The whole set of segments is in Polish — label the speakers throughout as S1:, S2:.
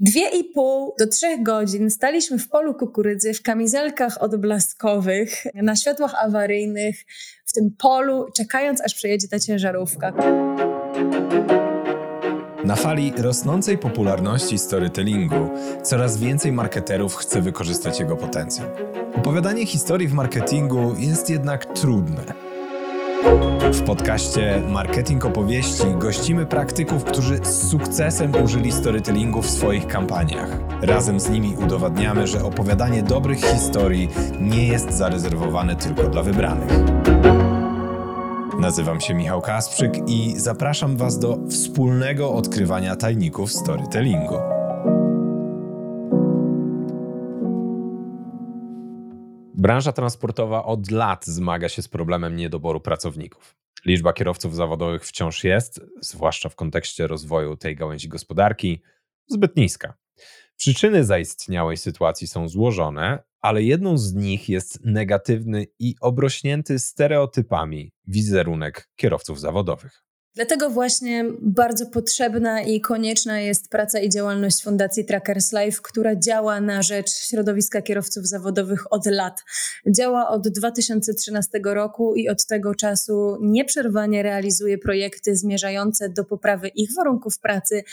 S1: Dwie i pół do trzech godzin staliśmy w polu kukurydzy w kamizelkach odblaskowych, na światłach awaryjnych, w tym polu, czekając aż przejedzie ta ciężarówka.
S2: Na fali rosnącej popularności storytellingu coraz więcej marketerów chce wykorzystać jego potencjał. Opowiadanie historii w marketingu jest jednak trudne. W podcaście Marketing Opowieści gościmy praktyków, którzy z sukcesem użyli storytellingu w swoich kampaniach. Razem z nimi udowadniamy, że opowiadanie dobrych historii nie jest zarezerwowane tylko dla wybranych. Nazywam się Michał Kasprzyk i zapraszam Was do wspólnego odkrywania tajników storytellingu. Branża transportowa od lat zmaga się z problemem niedoboru pracowników. Liczba kierowców zawodowych wciąż jest, zwłaszcza w kontekście rozwoju tej gałęzi gospodarki, zbyt niska. Przyczyny zaistniałej sytuacji są złożone, ale jedną z nich jest negatywny i obrośnięty stereotypami wizerunek kierowców zawodowych.
S1: Dlatego właśnie bardzo potrzebna i konieczna jest praca i działalność Fundacji Trackers Life, która działa na rzecz środowiska kierowców zawodowych od lat. Działa od 2013 roku i od tego czasu nieprzerwanie realizuje projekty zmierzające do poprawy ich warunków pracy,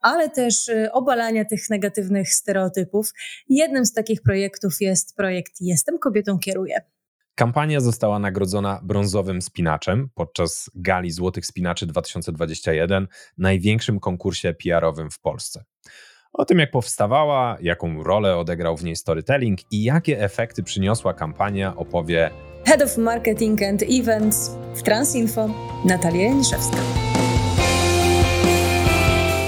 S1: ale też y, obalania tych negatywnych stereotypów. Jednym z takich projektów jest projekt Jestem kobietą, kieruję.
S2: Kampania została nagrodzona brązowym spinaczem podczas Gali Złotych Spinaczy 2021, największym konkursie PR-owym w Polsce. O tym, jak powstawała, jaką rolę odegrał w niej storytelling i jakie efekty przyniosła kampania, opowie
S1: Head of Marketing and Events w Transinfo Natalia Janiszewska.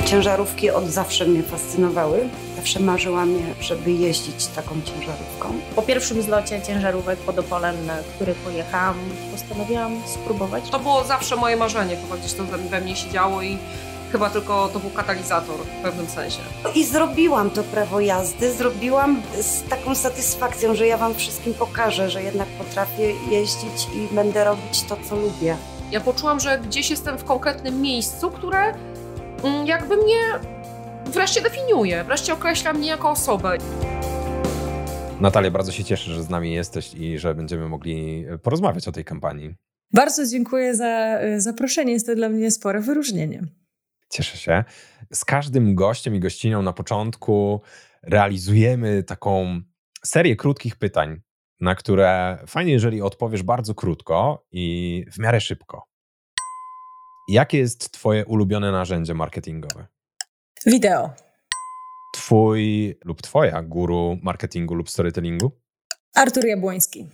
S3: Ciężarówki od zawsze mnie fascynowały. Zawsze marzyłam, żeby jeździć taką ciężarówką.
S4: Po pierwszym zlocie ciężarówek pod Opolem, na który pojechałam, postanowiłam spróbować.
S5: To było zawsze moje marzenie, chyba gdzieś to we mnie siedziało i chyba tylko to był katalizator w pewnym sensie.
S3: I zrobiłam to prawo jazdy, zrobiłam z taką satysfakcją, że ja Wam wszystkim pokażę, że jednak potrafię jeździć i będę robić to, co lubię.
S5: Ja poczułam, że gdzieś jestem w konkretnym miejscu, które mm, jakby mnie wreszcie definiuje, wreszcie określa mnie jako osobę.
S2: Natalia, bardzo się cieszę, że z nami jesteś i że będziemy mogli porozmawiać o tej kampanii.
S1: Bardzo dziękuję za y, zaproszenie. Jest to dla mnie spore wyróżnienie.
S2: Cieszę się. Z każdym gościem i gościnią na początku realizujemy taką serię krótkich pytań, na które fajnie, jeżeli odpowiesz bardzo krótko i w miarę szybko. Jakie jest Twoje ulubione narzędzie marketingowe?
S1: Wideo.
S2: Twój lub Twoja guru marketingu lub storytellingu?
S1: Artur Jabłoński.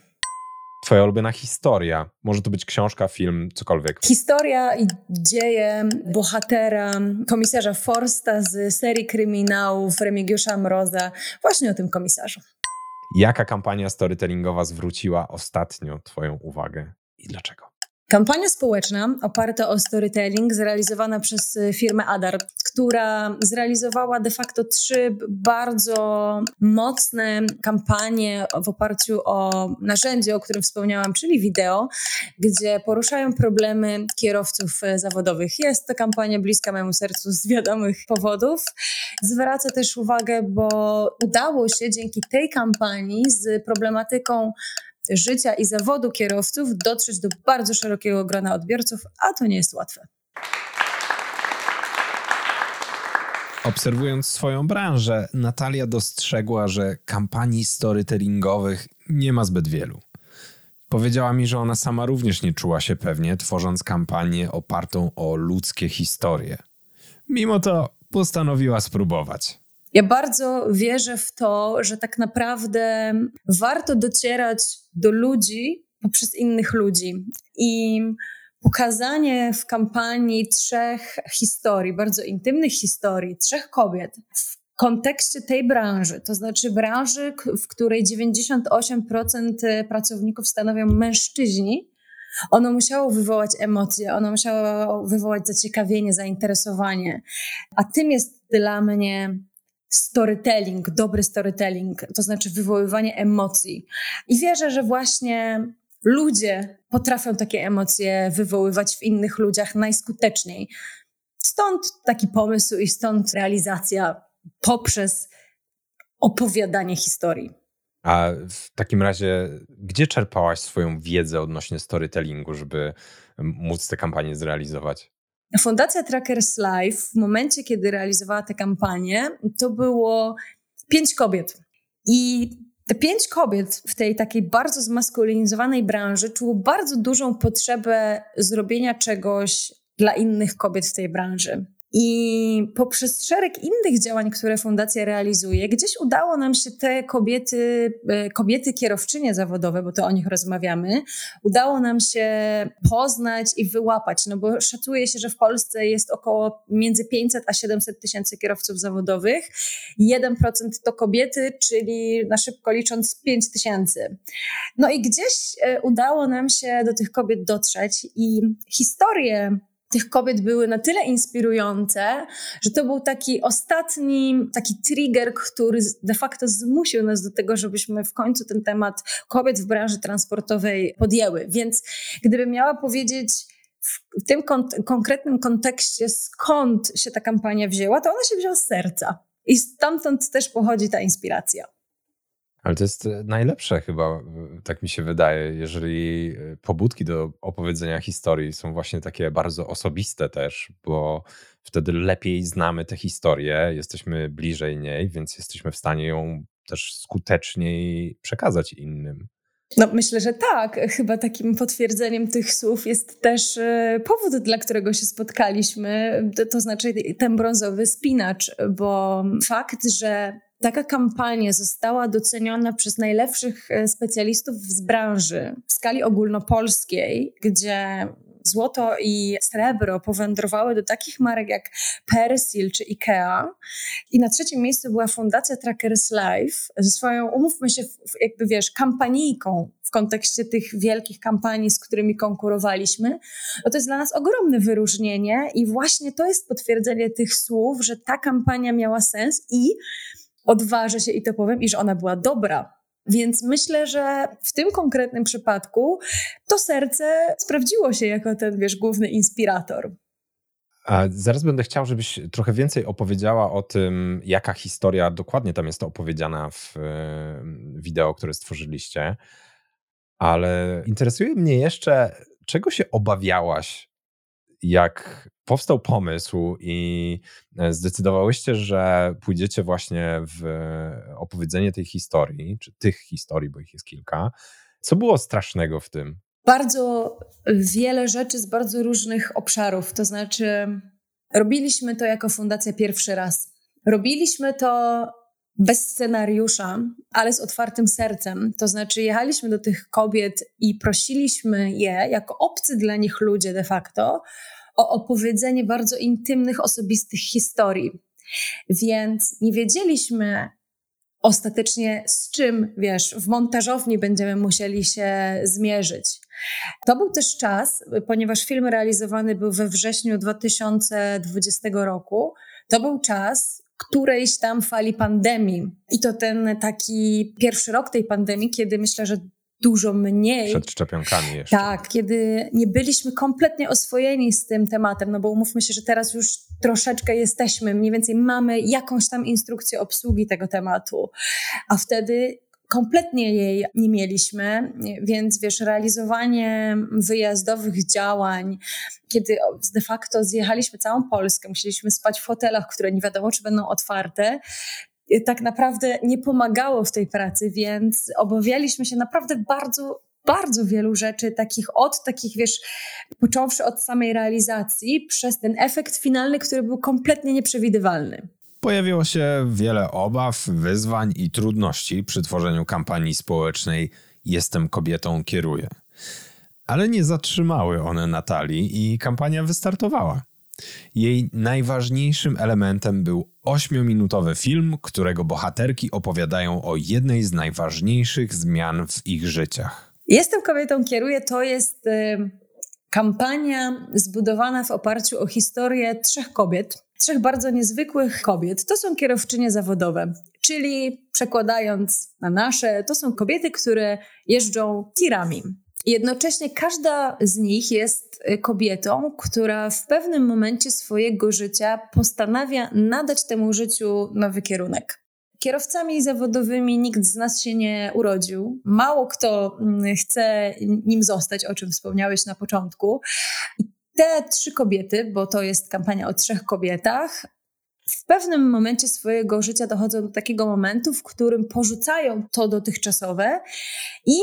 S2: Twoja ulubiona historia. Może to być książka, film, cokolwiek.
S1: Historia i dzieje bohatera, komisarza Forsta z serii kryminałów Remigiusza Mroza. Właśnie o tym komisarzu.
S2: Jaka kampania storytellingowa zwróciła ostatnio Twoją uwagę i dlaczego?
S1: Kampania społeczna oparta o storytelling, zrealizowana przez y, firmę Adar, która zrealizowała de facto trzy bardzo mocne kampanie w oparciu o narzędzie, o którym wspomniałam, czyli wideo, gdzie poruszają problemy kierowców y, zawodowych. Jest to kampania bliska memu sercu z wiadomych powodów. Zwraca też uwagę, bo udało się dzięki tej kampanii z problematyką życia i zawodu kierowców dotrzeć do bardzo szerokiego grona odbiorców, a to nie jest łatwe.
S2: Obserwując swoją branżę, Natalia dostrzegła, że kampanii storytellingowych nie ma zbyt wielu. Powiedziała mi, że ona sama również nie czuła się pewnie, tworząc kampanię opartą o ludzkie historie. Mimo to postanowiła spróbować.
S1: Ja bardzo wierzę w to, że tak naprawdę warto docierać do ludzi poprzez innych ludzi. I pokazanie w kampanii trzech historii, bardzo intymnych historii, trzech kobiet w kontekście tej branży, to znaczy branży, w której 98% pracowników stanowią mężczyźni, ono musiało wywołać emocje, ono musiało wywołać zaciekawienie, zainteresowanie. A tym jest dla mnie storytelling, dobry storytelling, to znaczy wywoływanie emocji. I wierzę, że właśnie ludzie potrafią takie emocje wywoływać w innych ludziach najskuteczniej. Stąd taki pomysł i stąd realizacja poprzez opowiadanie historii.
S2: A w takim razie, gdzie czerpałaś swoją wiedzę odnośnie storytellingu, żeby móc tę kampanię zrealizować?
S1: Fundacja Trackers Life w momencie, kiedy realizowała tę kampanię, to było pięć kobiet. I te pięć kobiet w tej takiej bardzo zmaskulinizowanej branży czuło bardzo dużą potrzebę zrobienia czegoś dla innych kobiet w tej branży. I poprzez szereg innych działań, które fundacja realizuje, gdzieś udało nam się te kobiety, e, kobiety kierowczynie zawodowe, bo to o nich rozmawiamy, udało nam się poznać i wyłapać, no bo szacuje się, że w Polsce jest około między 500 a 700 tysięcy kierowców zawodowych. 1% to kobiety, czyli na szybko licząc 5 tysięcy. No i gdzieś e, udało nam się do tych kobiet dotrzeć i historie tych kobiet były na tyle inspirujące, że to był taki ostatni, taki trigger, który de facto zmusił nas do tego, żebyśmy w końcu ten temat kobiet w branży transportowej podjęły. Więc gdybym miała powiedzieć, w tym kon konkretnym kontekście, skąd się ta kampania wzięła, to ona się wzięła z serca. I stamtąd też pochodzi ta inspiracja.
S2: Ale to jest e, najlepsze chyba, tak mi się wydaje, jeżeli e, pobudki do opowiedzenia historii są właśnie takie bardzo osobiste też, bo wtedy lepiej znamy tę historię, jesteśmy bliżej niej, więc jesteśmy w stanie ją też skuteczniej przekazać innym.
S1: No, myślę, że tak. Chyba takim potwierdzeniem tych słów jest też e, powód, dla którego się spotkaliśmy, to, to znaczy ten brązowy spinacz, bo fakt, że Taka kampania została doceniona przez najlepszych e, specjalistów z branży w skali ogólnopolskiej, gdzie złoto i srebro powędrowały do takich marek jak Persil czy Ikea. I na trzecim miejscu była Fundacja Trackers Life ze swoją, umówmy się, jakby wiesz, kampanijką w kontekście tych wielkich kampanii, z którymi konkurowaliśmy. No to jest dla nas ogromne wyróżnienie i właśnie to jest potwierdzenie tych słów, że ta kampania miała sens i odważę się i to powiem, iż ona była dobra. Więc myślę, że w tym konkretnym przypadku to serce sprawdziło się jako ten, wiesz, główny inspirator.
S2: A zaraz będę chciał, żebyś trochę więcej opowiedziała o tym, jaka historia dokładnie tam jest opowiedziana w wideo, które stworzyliście. Ale interesuje mnie jeszcze, czego się obawiałaś, jak powstał pomysł i e, zdecydowałyście, że pójdziecie właśnie w opowiedzenie tej historii, czy tych historii, bo ich jest kilka. Co było strasznego w tym?
S1: Bardzo wiele rzeczy z bardzo różnych obszarów. To znaczy, robiliśmy to jako fundacja pierwszy raz. Robiliśmy to bez scenariusza, ale z otwartym sercem. To znaczy, jechaliśmy do tych kobiet i prosiliśmy je, jako obcy dla nich ludzie de facto, o opowiedzenie bardzo intymnych, osobistych historii. Więc nie wiedzieliśmy ostatecznie z czym, wiesz, w montażowni będziemy musieli się zmierzyć. To był też czas, ponieważ film realizowany był we wrześniu 2020 roku, to był czas którejś tam fali pandemii. I to ten taki pierwszy rok tej pandemii, kiedy myślę, że dużo mniej.
S2: Przed szczepionkami jeszcze.
S1: Tak, kiedy nie byliśmy kompletnie oswojeni z tym tematem, no bo umówmy się, że teraz już troszeczkę jesteśmy, mniej więcej mamy jakąś tam instrukcję obsługi tego tematu, a wtedy kompletnie jej nie mieliśmy, więc wiesz, realizowanie wyjazdowych działań, kiedy de facto zjechaliśmy całą Polskę, musieliśmy spać w hotelach, które nie wiadomo, czy będą otwarte, tak naprawdę nie pomagało w tej pracy, więc obawialiśmy się naprawdę bardzo bardzo wielu rzeczy, takich od takich, wiesz, począwszy od samej realizacji, przez ten efekt finalny, który był kompletnie nieprzewidywalny.
S2: Pojawiło się wiele obaw, wyzwań i trudności przy tworzeniu kampanii społecznej Jestem kobietą, kieruję. Ale nie zatrzymały one Natalii i kampania wystartowała. Jej najważniejszym elementem był ośmiominutowy film, którego bohaterki opowiadają o jednej z najważniejszych zmian w ich życiach.
S1: Jestem kobietą, kieruję. To jest y, kampania zbudowana w oparciu o historię trzech kobiet, trzech bardzo niezwykłych kobiet. To są kierowczynie zawodowe, czyli przekładając na nasze, to są kobiety, które jeżdżą tirami. Jednocześnie każda z nich jest y, kobietą, która w pewnym momencie swojego życia postanawia nadać temu życiu nowy kierunek. Kierowcami zawodowymi nikt z nas się nie urodził. Mało kto mm, chce nim zostać, o czym wspomniałeś na początku. Te trzy kobiety, bo to jest kampania o trzech kobietach, w pewnym momencie swojego życia dochodzą do takiego momentu, w którym porzucają to dotychczasowe i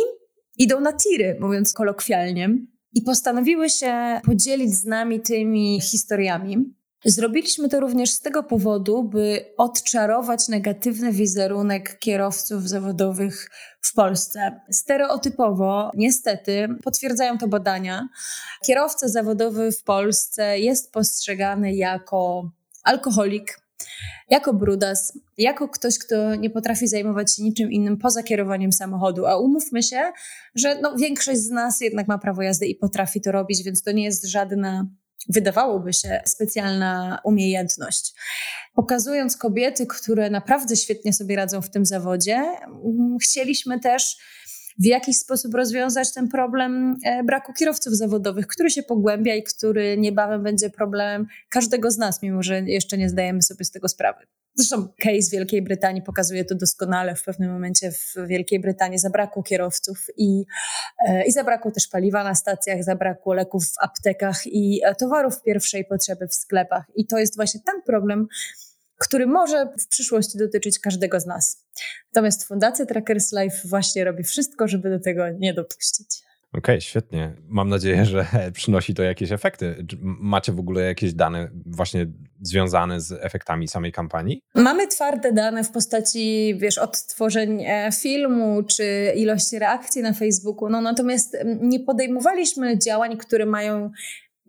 S1: idą na tiry, mówiąc kolokwialnie, i postanowiły się podzielić z nami tymi historiami. Zrobiliśmy to również z tego powodu, by odczarować negatywny wizerunek kierowców zawodowych w Polsce. Stereotypowo, niestety, potwierdzają to badania, kierowca zawodowy w Polsce jest postrzegany jako alkoholik, jako brudas, jako ktoś, kto nie potrafi zajmować się niczym innym poza kierowaniem samochodu. A umówmy się, że no, większość z nas jednak ma prawo jazdy i potrafi to robić, więc to nie jest żadna wydawałoby się specjalna umiejętność. Pokazując kobiety, które naprawdę świetnie sobie radzą w tym zawodzie, mm, chcieliśmy też w jakiś sposób rozwiązać ten problem e, braku kierowców zawodowych, który się pogłębia i który niebawem będzie problemem każdego z nas, mimo że jeszcze nie zdajemy sobie z tego sprawy. Zresztą case Wielkiej Brytanii pokazuje to doskonale. W pewnym momencie w Wielkiej Brytanii zabrakło kierowców i, e, i zabrakło też paliwa na stacjach, zabrakło leków w aptekach i e, towarów pierwszej potrzeby w sklepach. I to jest właśnie ten problem, który może w przyszłości dotyczyć każdego z nas. Natomiast Fundacja Trackers Life właśnie robi wszystko, żeby do tego nie dopuścić.
S2: Okej, okay, świetnie. Mam nadzieję, że przynosi to jakieś efekty. Macie w ogóle jakieś dane właśnie związane z efektami samej kampanii?
S1: Mamy twarde dane w postaci, wiesz, odtworzeń e, filmu czy ilości reakcji na Facebooku. No, natomiast nie podejmowaliśmy działań, które mają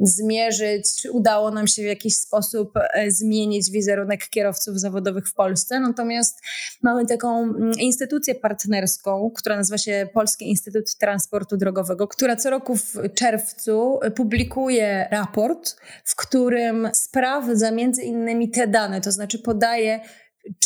S1: zmierzyć, czy udało nam się w jakiś sposób e, zmienić wizerunek kierowców zawodowych w Polsce. Natomiast mamy taką mm, instytucję partnerską, która nazywa się Polski Instytut Transportu Drogowego, która co roku w czerwcu publikuje raport, w którym sprawdza między innymi te dane, to znaczy podaje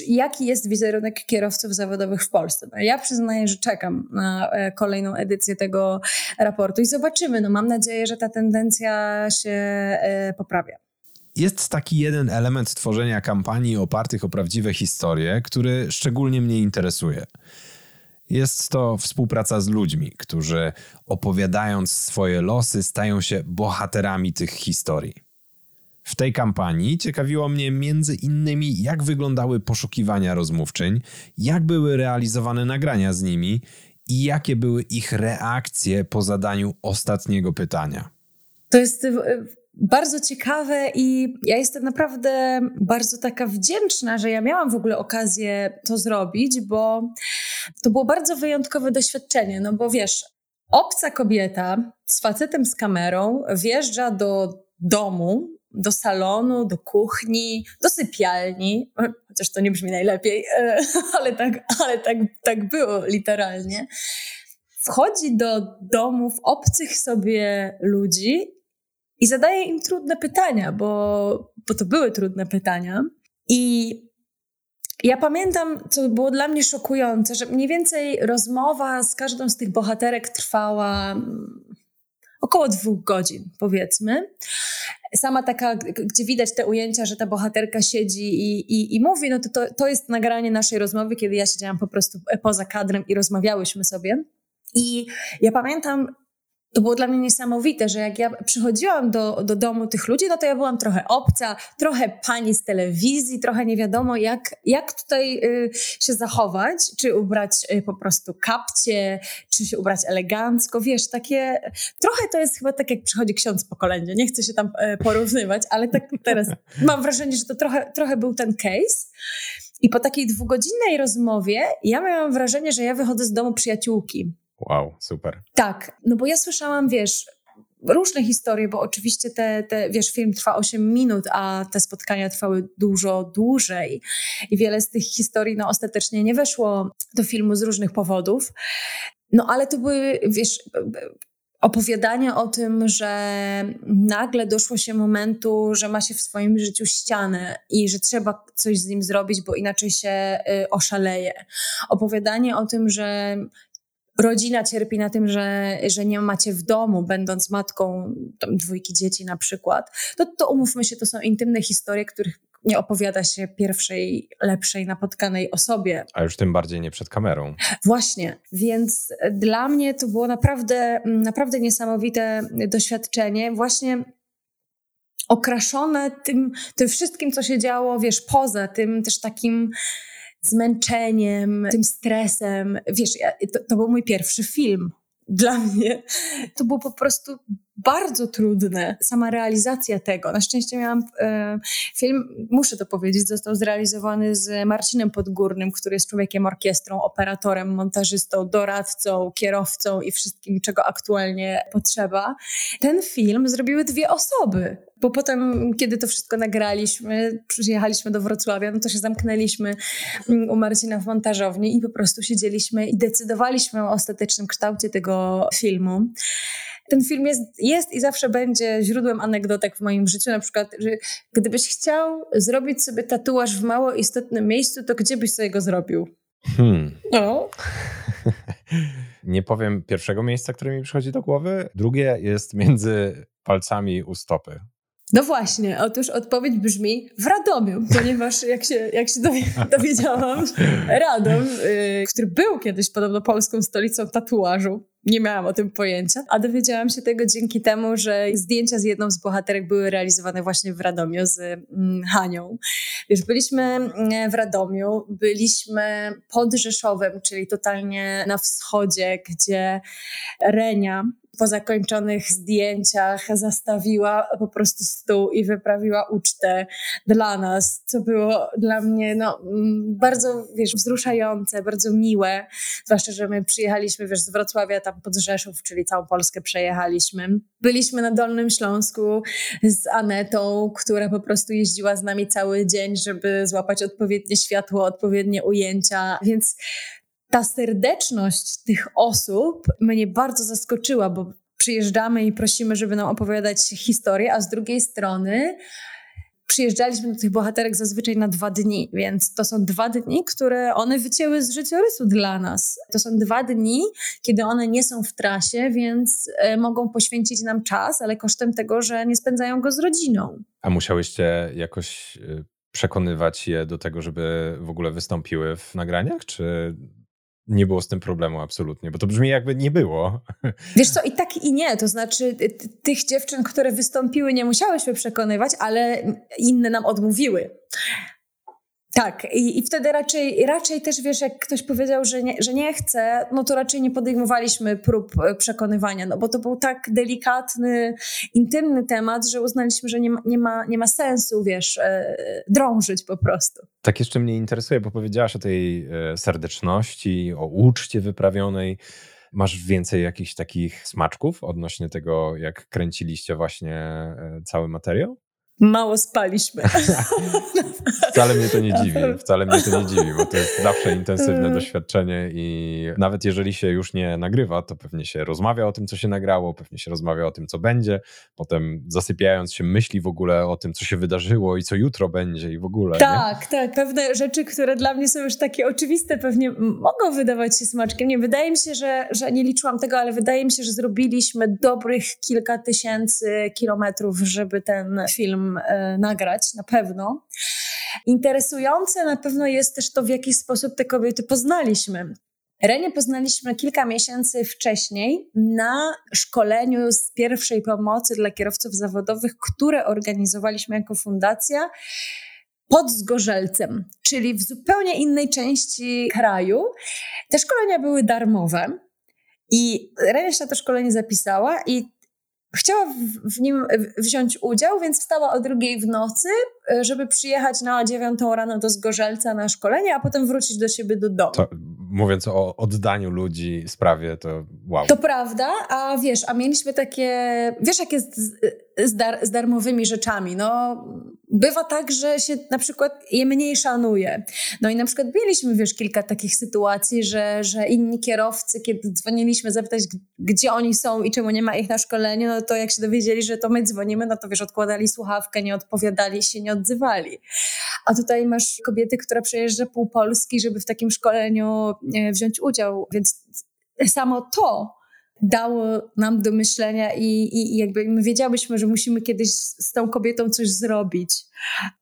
S1: jaki jest wizerunek kierowców zawodowych w Polsce. Ja przyznaję, że czekam na e, kolejną edycję tego raportu i zobaczymy. No, mam nadzieję, że ta tendencja się e, poprawia.
S2: Jest taki jeden element tworzenia kampanii opartych o prawdziwe historie, który szczególnie mnie interesuje. Jest to współpraca z ludźmi, którzy opowiadając swoje losy, stają się bohaterami tych historii. W tej kampanii ciekawiło mnie między innymi, jak wyglądały poszukiwania rozmówczyń, jak były realizowane nagrania z nimi i jakie były ich reakcje po zadaniu ostatniego pytania.
S1: To jest y, bardzo ciekawe i ja jestem naprawdę bardzo taka wdzięczna, że ja miałam w ogóle okazję to zrobić, bo to było bardzo wyjątkowe doświadczenie. No bo wiesz, obca kobieta z facetem z kamerą wjeżdża do domu do salonu, do kuchni, do sypialni, chociaż to nie brzmi najlepiej, e, ale tak, ale tak, tak było literalnie. Wchodzi do domów obcych sobie ludzi i zadaje im trudne pytania, bo, bo to były trudne pytania. I ja pamiętam, co było dla mnie szokujące, że mniej więcej rozmowa z każdą z tych bohaterek trwała około dwóch godzin, powiedzmy sama taka, gdzie widać te ujęcia, że ta bohaterka siedzi i, i, i mówi, no to, to, to jest nagranie naszej rozmowy, kiedy ja siedziałam po prostu poza kadrem i rozmawiałyśmy sobie. I ja pamiętam, to było dla mnie niesamowite, że jak ja przychodziłam do, do domu tych ludzi, no to ja byłam trochę obca, trochę pani z telewizji, trochę nie wiadomo jak, jak tutaj y, się zachować, czy ubrać y, po prostu kapcie, czy się ubrać elegancko, wiesz, takie, trochę to jest chyba tak jak przychodzi ksiądz po kolędzie, nie chcę się tam y, porównywać, ale tak teraz mam wrażenie, że to trochę, trochę był ten case. I po takiej dwugodzinnej rozmowie ja miałam wrażenie, że ja wychodzę z domu przyjaciółki
S2: Wow, super.
S1: Tak, no bo ja słyszałam, wiesz, różne historie, bo oczywiście te, te, wiesz, film trwa 8 minut, a te spotkania trwały dużo dłużej i wiele z tych historii, no ostatecznie nie weszło do filmu z różnych powodów. No ale to były, wiesz, opowiadania o tym, że nagle doszło się momentu, że ma się w swoim życiu ścianę i że trzeba coś z nim zrobić, bo inaczej się y, oszaleje. Opowiadanie o tym, że rodzina cierpi na tym, że, że nie macie w domu, będąc matką dwójki dzieci na przykład, to, to umówmy się, to są intymne historie, których nie opowiada się pierwszej, lepszej, napotkanej osobie.
S2: A już tym bardziej nie przed kamerą.
S1: Właśnie, więc dla mnie to było naprawdę, naprawdę niesamowite doświadczenie. Właśnie okraszone tym, tym wszystkim, co się działo, wiesz, poza tym też takim zmęczeniem, tym stresem. Wiesz, ja, to, to był mój pierwszy film. Dla mnie to było po prostu bardzo trudne, sama realizacja tego. Na szczęście miałam e, film, muszę to powiedzieć, został zrealizowany z Marcinem Podgórnym, który jest człowiekiem orkiestrą, operatorem, montażystą, doradcą, kierowcą i wszystkim, czego aktualnie potrzeba. Ten film zrobiły dwie osoby. Bo potem, kiedy to wszystko nagraliśmy, przyjechaliśmy do Wrocławia, no to się zamknęliśmy mm, u Marcina w montażowni i po prostu siedzieliśmy i decydowaliśmy o ostatecznym kształcie tego filmu ten film jest, jest i zawsze będzie źródłem anegdotek w moim życiu. Na przykład, że gdybyś chciał zrobić sobie tatuaż w mało istotnym miejscu, to gdzie byś sobie go zrobił? Hmm. No.
S2: Nie powiem pierwszego miejsca, które mi przychodzi do głowy. Drugie jest między palcami u stopy.
S1: No właśnie, otóż odpowiedź brzmi w Radomiu, ponieważ jak się, jak się dowiedziałam, Radom, yy, który był kiedyś podobno polską stolicą tatuażu, nie miałam o tym pojęcia, a dowiedziałam się tego dzięki temu, że zdjęcia z jedną z bohaterek były realizowane właśnie w Radomiu z mm, Hanią. Wiesz, byliśmy mm, w Radomiu, byliśmy pod Rzeszowem, czyli totalnie na wschodzie, gdzie Renia, po zakończonych zdjęciach zastawiła po prostu stół i wyprawiła ucztę dla nas, co było dla mnie no, mm, bardzo wiesz, wzruszające, bardzo miłe, zwłaszcza, że my przyjechaliśmy wiesz, z Wrocławia tam pod Rzeszów, czyli całą Polskę przejechaliśmy. Byliśmy na Dolnym Śląsku z Anetą, która po prostu jeździła z nami cały dzień, żeby złapać odpowiednie światło, odpowiednie ujęcia, więc ta serdeczność tych osób mnie bardzo zaskoczyła, bo przyjeżdżamy i prosimy, żeby nam opowiadać historię, a z drugiej strony przyjeżdżaliśmy do tych bohaterek zazwyczaj na dwa dni, więc to są dwa dni, które one wycięły z życiorysu dla nas. To są dwa dni, kiedy one nie są w trasie, więc e, mogą poświęcić nam czas, ale kosztem tego, że nie spędzają go z rodziną.
S2: A musiałyście jakoś e, przekonywać je do tego, żeby w ogóle wystąpiły w nagraniach, czy nie było z tym problemu absolutnie, bo to brzmi jakby nie było.
S1: Wiesz co, i tak i nie, to znaczy tych dziewczyn, które wystąpiły nie musiałyśmy przekonywać, ale inne nam odmówiły. Tak, i, i wtedy raczej, raczej też wiesz, jak ktoś powiedział, że nie, że nie chce, no to raczej nie podejmowaliśmy prób e, przekonywania, no bo to był tak delikatny, intymny temat, że uznaliśmy, że nie ma, nie ma, nie ma sensu, wiesz, e, drążyć po prostu.
S2: Tak jeszcze mnie interesuje, bo powiedziałaś o tej e, serdeczności, o uczcie wyprawionej. Masz więcej jakichś takich smaczków odnośnie tego, jak kręciliście właśnie cały materiał?
S1: Mało spaliśmy.
S2: Wcale mnie to nie dziwi, wcale mnie to nie dziwi, bo to jest zawsze intensywne mm. doświadczenie i nawet jeżeli się już nie nagrywa, to pewnie się rozmawia o tym, co się nagrało, pewnie się rozmawia o tym, co będzie, potem zasypiając się myśli w ogóle o tym, co się wydarzyło i co jutro będzie i w ogóle.
S1: Tak,
S2: nie?
S1: tak. Pewne rzeczy, które dla mnie są już takie oczywiste, pewnie mogą wydawać się smaczkiem. Nie, wydaje mi się, że, że nie liczyłam tego, ale wydaje mi się, że zrobiliśmy dobrych kilka tysięcy kilometrów, żeby ten film e, nagrać, na pewno. Interesujące na pewno jest też to, w jaki sposób te kobiety poznaliśmy. Renię poznaliśmy kilka miesięcy wcześniej na szkoleniu z pierwszej pomocy dla kierowców zawodowych, które organizowaliśmy jako fundacja pod Zgorzelcem, czyli w zupełnie innej części kraju. Te szkolenia były darmowe. I Renia się na to szkolenie zapisała i chciała w, nim wziąć udział, więc wstała o drugiej w nocy, e, żeby przyjechać na dziewiątą rano do Zgorzelca na szkolenie, a potem wrócić do siebie do domu. To,
S2: mówiąc o oddaniu ludzi sprawie, to wow.
S1: To prawda, a wiesz, a mieliśmy takie, wiesz jak jest z, z, dar, z darmowymi rzeczami, no bywa tak, że się na przykład je mniej szanuje. No i na przykład mieliśmy, wiesz, kilka takich sytuacji, że, że inni kierowcy, kiedy dzwoniliśmy zapytać, gdzie oni są i czemu nie ma ich na szkoleniu, no to jak się dowiedzieli, że to my dzwonimy, no to wiesz, odkładali słuchawkę, nie odpowiadali się, nie odzywali. A tutaj masz kobiety, która przejeżdża pół Polski, żeby w takim szkoleniu e, wziąć udział, więc samo to dało nam do myślenia i, i, i jakby my wiedziałyśmy, że musimy kiedyś z tą kobietą coś zrobić.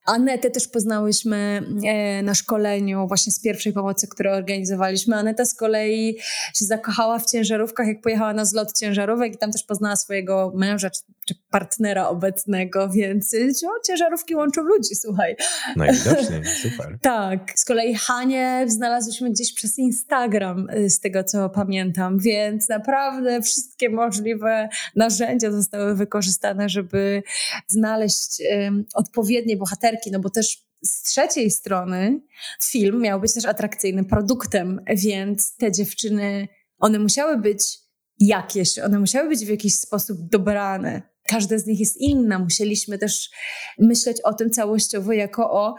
S1: Anetę też poznałyśmy e, na szkoleniu właśnie z pierwszej pomocy, które organizowaliśmy. Aneta z kolei się zakochała w ciężarówkach, jak pojechała na zlot ciężarówek i tam też poznała swojego męża czy partnera obecnego, więc o, ciężarówki łączą ludzi, słuchaj.
S2: Najwidoczniej, super.
S1: tak. Z kolei Hanie znalazłyśmy gdzieś przez Instagram, y, z tego co pamiętam, więc naprawdę wszystkie możliwe narzędzia zostały wykorzystane, żeby znaleźć um, odpowiednie bohaterki, no bo też z trzeciej strony film miał być też atrakcyjnym produktem, więc te dziewczyny, one musiały być jakieś, one musiały być w jakiś sposób dobrane. Każda z nich jest inna. Musieliśmy też myśleć o tym całościowo jako o,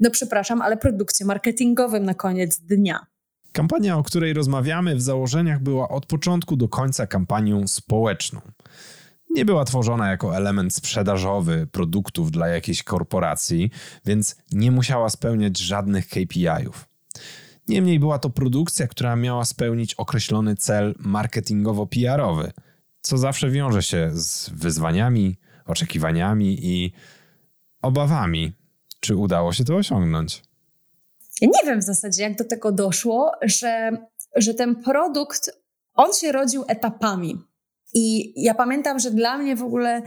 S1: no przepraszam, ale produkcie marketingowym na koniec dnia.
S2: Kampania, o której rozmawiamy, w założeniach była od początku do końca kampanią społeczną. Nie była tworzona jako element sprzedażowy produktów dla jakiejś korporacji, więc nie musiała spełniać żadnych KPI-ów. Niemniej była to produkcja, która miała spełnić określony cel marketingowo-PR-owy, co zawsze wiąże się z wyzwaniami, oczekiwaniami i obawami. Czy udało się to osiągnąć?
S1: Ja nie wiem w zasadzie, jak do tego doszło, że, że ten produkt, on się rodził etapami. I ja pamiętam, że dla mnie w ogóle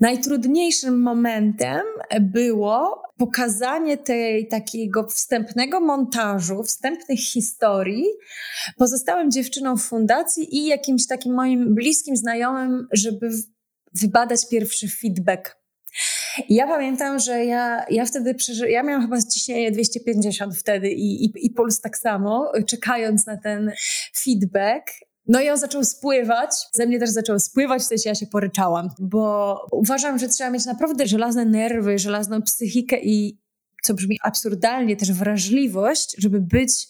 S1: najtrudniejszym momentem było pokazanie tej takiego wstępnego montażu, wstępnych historii pozostałym dziewczynom w fundacji i jakimś takim moim bliskim znajomym, żeby wybadać pierwszy feedback. Ja pamiętam, że ja, ja wtedy przeży... ja miałam chyba ciśnienie 250 wtedy i, i, i puls tak samo, czekając na ten feedback. No i on zaczął spływać, ze mnie też zaczął spływać, w sensie ja się poryczałam, bo uważam, że trzeba mieć naprawdę żelazne nerwy, żelazną psychikę i, co brzmi absurdalnie, też wrażliwość, żeby być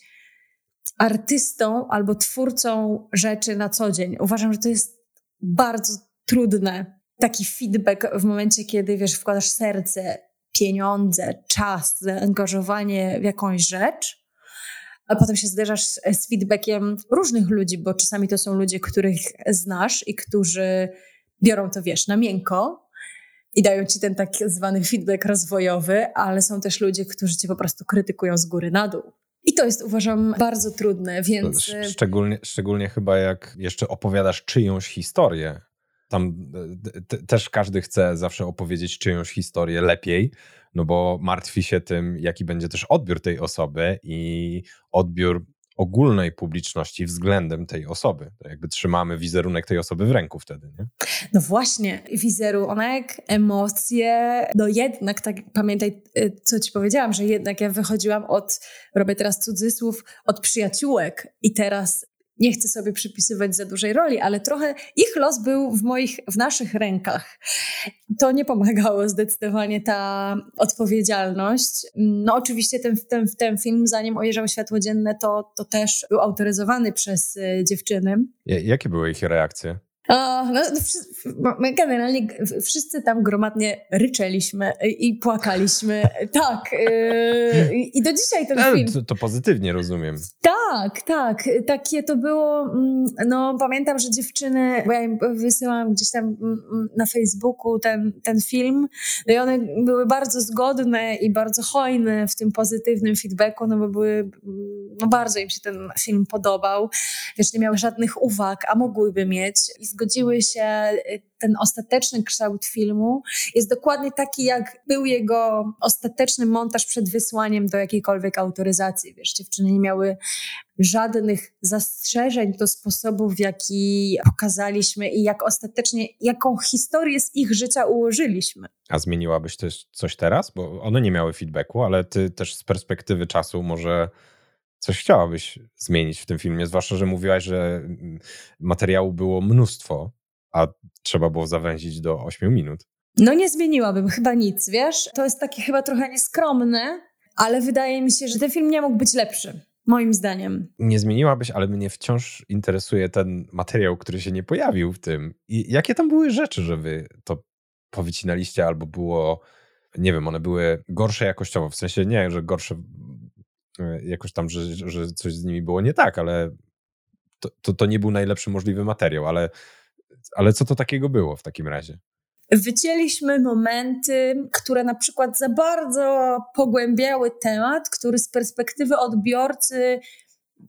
S1: artystą albo twórcą rzeczy na co dzień. Uważam, że to jest bardzo trudne. Taki feedback w momencie, kiedy wiesz, wkładasz serce, pieniądze, czas, zaangażowanie w jakąś rzecz, a potem się zderzasz z feedbackiem różnych ludzi, bo czasami to są ludzie, których znasz i którzy biorą to, wiesz, na miękko i dają ci ten tak zwany feedback rozwojowy, ale są też ludzie, którzy cię po prostu krytykują z góry na dół. I to jest, uważam, bardzo trudne, więc...
S2: Szczególnie, szczególnie chyba jak jeszcze opowiadasz czyjąś historię. Tam też każdy chce zawsze opowiedzieć czyjąś historię lepiej, no bo martwi się tym, jaki będzie też odbiór tej osoby i odbiór ogólnej publiczności względem tej osoby. To jakby trzymamy wizerunek tej osoby w ręku wtedy, nie?
S1: No właśnie, wizerunek, emocje, no jednak tak pamiętaj, y, co ci powiedziałam, że jednak ja wychodziłam od, robię teraz cudzysłów, od przyjaciółek i teraz nie chcę sobie przypisywać za dużej roli, ale trochę ich los był w moich, w naszych rękach. To nie pomagało zdecydowanie ta odpowiedzialność. No oczywiście ten, ten, ten film, zanim ujrzał światło dzienne, to, to też był autoryzowany przez y, dziewczyny.
S2: Jakie były ich reakcje?
S1: O, no, no my generalnie wszyscy tam gromadnie ryczeliśmy i płakaliśmy. Tak. Yy, I do dzisiaj ten film.
S2: To, to, pozytywnie rozumiem.
S1: Tak, tak. Takie to było. Mm, no, pamiętam, że dziewczyny, bo ja im wysyłam gdzieś tam mm, mm, na Facebooku ten, ten film, no i one były bardzo zgodne i bardzo hojne w tym pozytywnym feedbacku, no bo były. No, bardzo im się ten film podobał. Wiesz, nie miały żadnych uwag, a mogłyby mieć. I zgodziły się, y, ten ostateczny kształt filmu jest dokładnie taki, jak był jego ostateczny montaż przed wysłaniem do jakiejkolwiek autoryzacji. Wiesz, dziewczyny nie miały żadnych zastrzeżeń do sposobu, w jaki pokazaliśmy i jak ostatecznie, jaką historię z ich życia ułożyliśmy.
S2: A zmieniłabyś też coś teraz? Bo one nie miały feedbacku, ale ty też z perspektywy czasu może coś chciałabyś zmienić w tym filmie, zwłaszcza, że mówiłaś, że mm, materiału było mnóstwo, a trzeba było zawęzić do 8 minut.
S1: No nie zmieniłabym chyba nic, wiesz? To jest takie chyba trochę nieskromne, ale wydaje mi się, że ten film nie mógł być lepszy. Moim zdaniem.
S2: Nie zmieniłabyś, ale mnie wciąż interesuje ten materiał, który się nie pojawił w tym. I jakie tam były rzeczy, że wy to powycinaliście, albo było, nie wiem, one były gorsze jakościowo, w sensie nie, że gorsze jakoś tam, że, że coś z nimi było nie tak, ale to, to, to nie był najlepszy możliwy materiał, ale, ale co to takiego było w takim razie?
S1: Wycięliśmy momenty, które na przykład za bardzo pogłębiały temat, który z perspektywy odbiorcy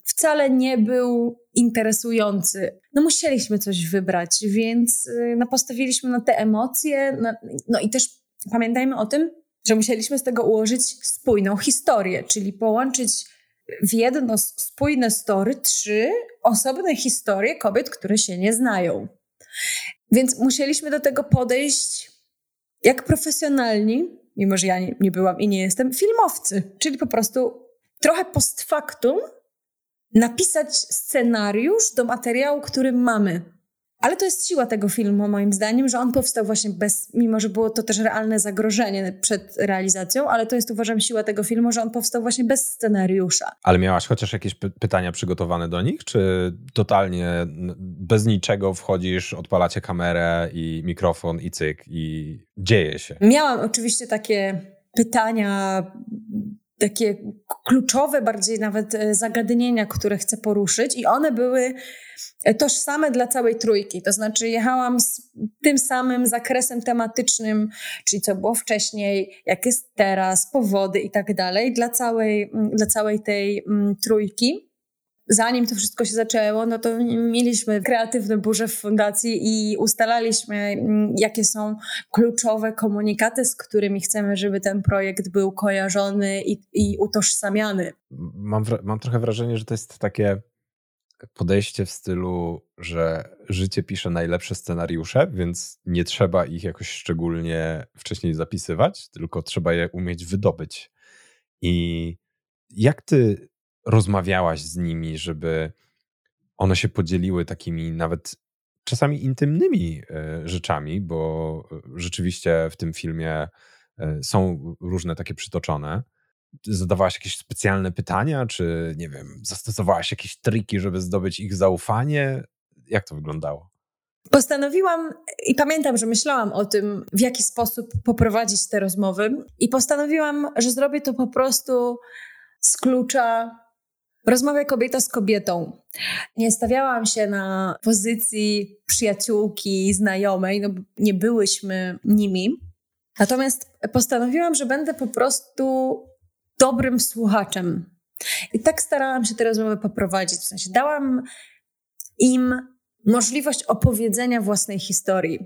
S1: wcale nie był interesujący. No musieliśmy coś wybrać, więc y, no, postawiliśmy na te emocje. No i też pamiętajmy o tym, że musieliśmy z tego ułożyć spójną historię, czyli połączyć w jedno spójne story trzy osobne historie kobiet, które się nie znają. Więc musieliśmy do tego podejść jak profesjonalni, mimo że ja nie, nie byłam i nie jestem, filmowcy, czyli po prostu trochę post factum napisać scenariusz do materiału, który mamy. Ale to jest siła tego filmu, moim zdaniem, że on powstał właśnie bez, mimo że było to też realne zagrożenie przed realizacją, ale to jest uważam siła tego filmu, że on powstał właśnie bez scenariusza.
S2: Ale miałaś chociaż jakieś py pytania przygotowane do nich, czy totalnie bez niczego wchodzisz, odpalacie kamerę i mikrofon i cyk i dzieje się?
S1: Miałam oczywiście takie pytania takie kluczowe, bardziej nawet e, zagadnienia, które chcę poruszyć, i one były e, tożsame dla całej trójki. To znaczy, jechałam z tym samym zakresem tematycznym, czyli co było wcześniej, jak jest teraz, powody i tak dalej, dla całej, dla całej tej trójki zanim to wszystko się zaczęło, no to mieliśmy kreatywne burze w fundacji i ustalaliśmy, mm, jakie są kluczowe komunikaty, z którymi chcemy, żeby ten projekt był kojarzony i, i utożsamiany.
S2: Mam, mam trochę wrażenie, że to jest takie podejście w stylu, że życie pisze najlepsze scenariusze, więc nie trzeba ich jakoś szczególnie wcześniej zapisywać, tylko trzeba je umieć wydobyć. I jak ty rozmawiałaś z nimi, żeby one się podzieliły takimi nawet czasami intymnymi e, rzeczami, bo e, rzeczywiście w tym filmie e, są różne takie przytoczone. Zadawałaś jakieś specjalne pytania, czy nie wiem, zastosowałaś jakieś triki, żeby zdobyć ich zaufanie? Jak to wyglądało?
S1: Postanowiłam i pamiętam, że myślałam o tym, w jaki sposób poprowadzić te rozmowy, i postanowiłam, że zrobię to po prostu z klucza Rozmawia kobieta z kobietą. Nie stawiałam się na pozycji przyjaciółki, znajomej, no nie byłyśmy nimi. Natomiast postanowiłam, że będę po prostu dobrym słuchaczem. I tak starałam się te rozmowy poprowadzić. W sensie dałam im możliwość opowiedzenia własnej historii.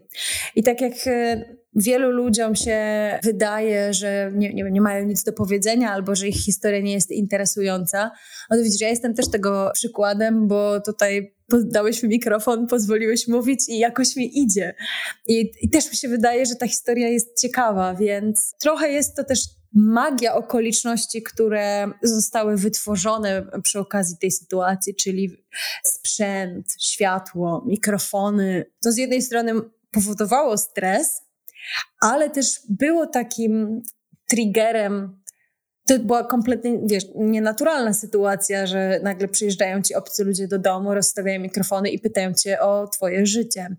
S1: I tak jak e, wielu ludziom się wydaje, że nie, nie, nie, mają nic do powiedzenia albo że ich historia nie jest interesująca, no widzisz, ja jestem też tego przykładem, bo tutaj dałeś mi mikrofon, pozwoliłeś mówić i jakoś mi idzie. I, I też mi się wydaje, że ta historia jest ciekawa, więc trochę jest to też magia okoliczności, które zostały wytworzone przy okazji tej sytuacji, czyli sprzęt, światło, mikrofony. To z jednej strony powodowało stres, ale też było takim triggerem. To była kompletnie, wiesz, nienaturalna sytuacja, że nagle przyjeżdżają ci obcy ludzie do domu, rozstawiają mikrofony i pytają cię o twoje życie.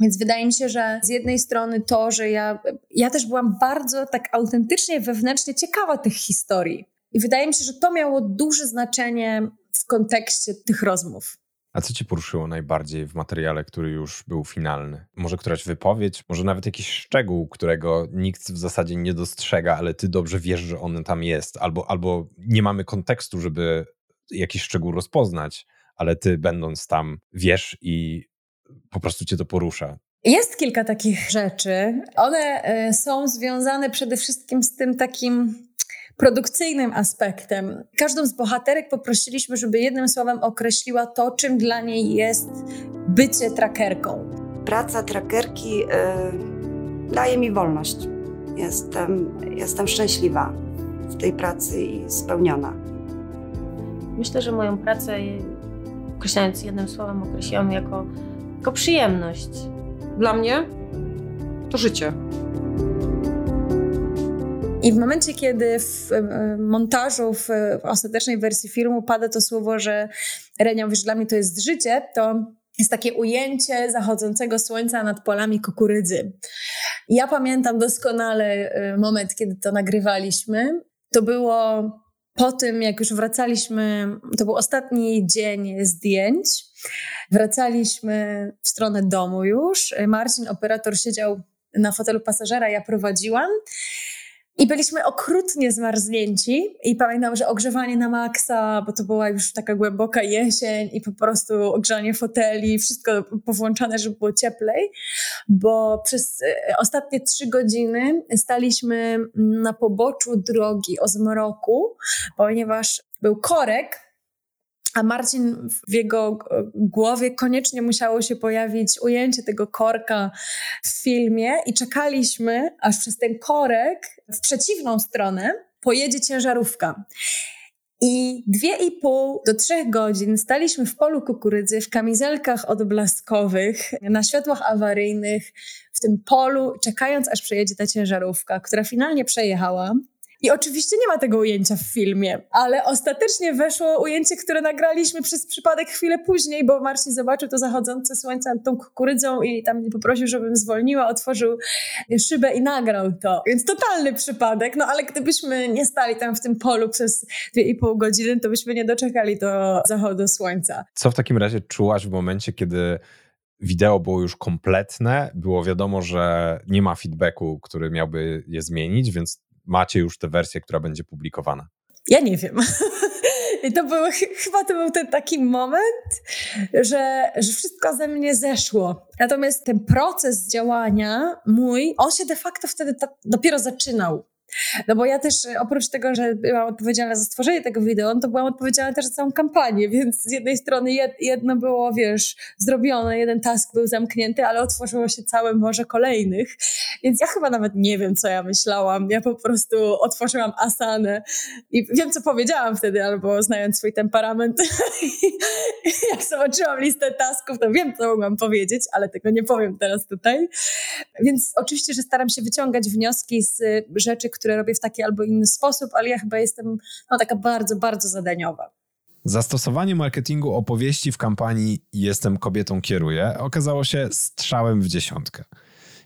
S1: Więc wydaje mi się, że z jednej strony to, że ja, ja też byłam bardzo tak autentycznie, wewnętrznie ciekawa tych historii. I wydaje mi się, że to miało duże znaczenie w kontekście tych rozmów.
S2: A co cię poruszyło najbardziej w materiale, który już był finalny? Może któraś wypowiedź, może nawet jakiś szczegół, którego nikt w zasadzie nie dostrzega, ale ty dobrze wiesz, że on tam jest, albo, albo nie mamy kontekstu, żeby jakiś szczegół rozpoznać, ale ty będąc tam wiesz i po prostu cię to porusza.
S1: Jest kilka takich rzeczy. One e, są związane przede wszystkim z tym takim produkcyjnym aspektem. Każdą z bohaterek poprosiliśmy, żeby jednym słowem określiła to, czym dla niej jest bycie trackerką.
S3: Praca trackerki yy, daje mi wolność. Jestem, jestem szczęśliwa w tej pracy i spełniona.
S4: Myślę, że moją pracę, określając jednym słowem, określiłam jako jako przyjemność.
S5: Dla mnie to życie.
S1: I w momencie, kiedy w montażu, w, ostatecznej wersji filmu pada to słowo, że Renia mówi, że dla mnie to jest życie, to jest takie ujęcie zachodzącego słońca nad polami kukurydzy. Ja pamiętam doskonale y, moment, kiedy to nagrywaliśmy. To było po tym, jak już wracaliśmy, to był ostatni dzień zdjęć, wracaliśmy w stronę domu już. Marcin, operator, siedział na fotelu pasażera, ja prowadziłam. I byliśmy okrutnie zmarznięci i pamiętam, że ogrzewanie na maksa, bo to była już taka głęboka jesień i po prostu ogrzanie foteli, wszystko powłączane, żeby było cieplej, bo przez e, ostatnie trzy godziny staliśmy na poboczu drogi o zmroku, ponieważ był korek, a Marcin w jego głowie koniecznie musiało się pojawić ujęcie tego korka w filmie i czekaliśmy, aż przez ten korek w przeciwną stronę pojedzie ciężarówka. I dwie i pół do trzech godzin staliśmy w polu kukurydzy, w kamizelkach odblaskowych, na światłach awaryjnych, w tym polu, czekając aż przejedzie ta ciężarówka, która finalnie przejechała. I oczywiście nie ma tego ujęcia w filmie, ale ostatecznie weszło ujęcie, które nagraliśmy przez przypadek chwilę później, bo Marcin zobaczył to zachodzące słońce nad tą kukurydzą i tam mnie poprosił, żebym zwolniła, otworzył szybę i nagrał to. Więc totalny przypadek, no ale gdybyśmy nie stali tam w tym polu przez dwie i pół godziny, to byśmy nie doczekali do zachodu słońca.
S2: Co w takim razie czułaś w momencie, kiedy wideo było już kompletne, było wiadomo, że nie ma feedbacku, który miałby je zmienić, więc macie już tę wersję, która będzie publikowana?
S1: Ja nie wiem. I to był, chyba to był ten taki moment, że, że wszystko ze mnie zeszło. Natomiast ten proces działania mój, on się de facto wtedy ta, dopiero zaczynał. No bo ja też e, oprócz tego, że byłam odpowiedzialna za stworzenie tego wideo, no to byłam odpowiedzialna też za całą kampanię, więc z jednej strony jedno było, wiesz, zrobione, jeden task był zamknięty, ale otworzyło się całe morze kolejnych, więc ja chyba nawet nie wiem, co ja myślałam. Ja po prostu otworzyłam asanę i wiem, co powiedziałam wtedy, albo znając swój temperament, jak zobaczyłam listę tasków, to wiem, co mogłam powiedzieć, ale tego nie powiem teraz tutaj. Więc oczywiście, że staram się wyciągać wnioski z rzeczy, które robię w taki albo inny sposób, ale ja chyba jestem no, taka bardzo, bardzo zadaniowa.
S2: Zastosowanie marketingu opowieści w kampanii Jestem kobietą kieruję okazało się strzałem w dziesiątkę.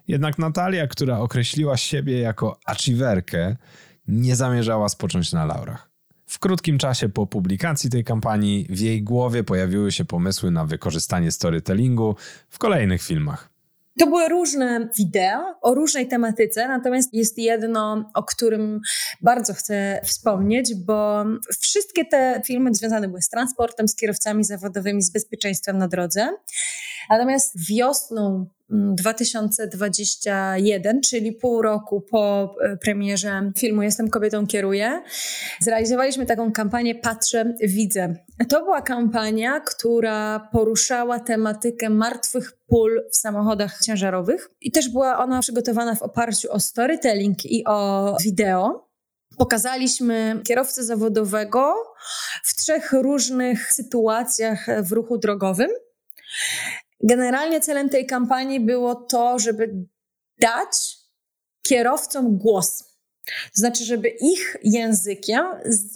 S2: Jednak Natalia, która określiła siebie jako achieverkę, nie zamierzała spocząć na laurach. W krótkim czasie po publikacji tej kampanii w jej głowie pojawiły się pomysły na wykorzystanie storytellingu w kolejnych filmach.
S1: To były różne wideo o różnej tematyce, natomiast jest jedno, o którym bardzo chcę wspomnieć, bo wszystkie te filmy związane były z transportem, z kierowcami zawodowymi, z bezpieczeństwem na drodze. Natomiast wiosną 2021, czyli pół roku po e, premierze filmu Jestem kobietą, kieruję, zrealizowaliśmy taką kampanię Patrzę, widzę. To była kampania, która poruszała tematykę martwych pól w samochodach ciężarowych i też była ona przygotowana w oparciu o storytelling i o wideo. Pokazaliśmy kierowcę zawodowego w trzech różnych sytuacjach w ruchu drogowym. Generalnie celem tej kampanii było to, żeby dać kierowcom głos. To znaczy, żeby ich językiem,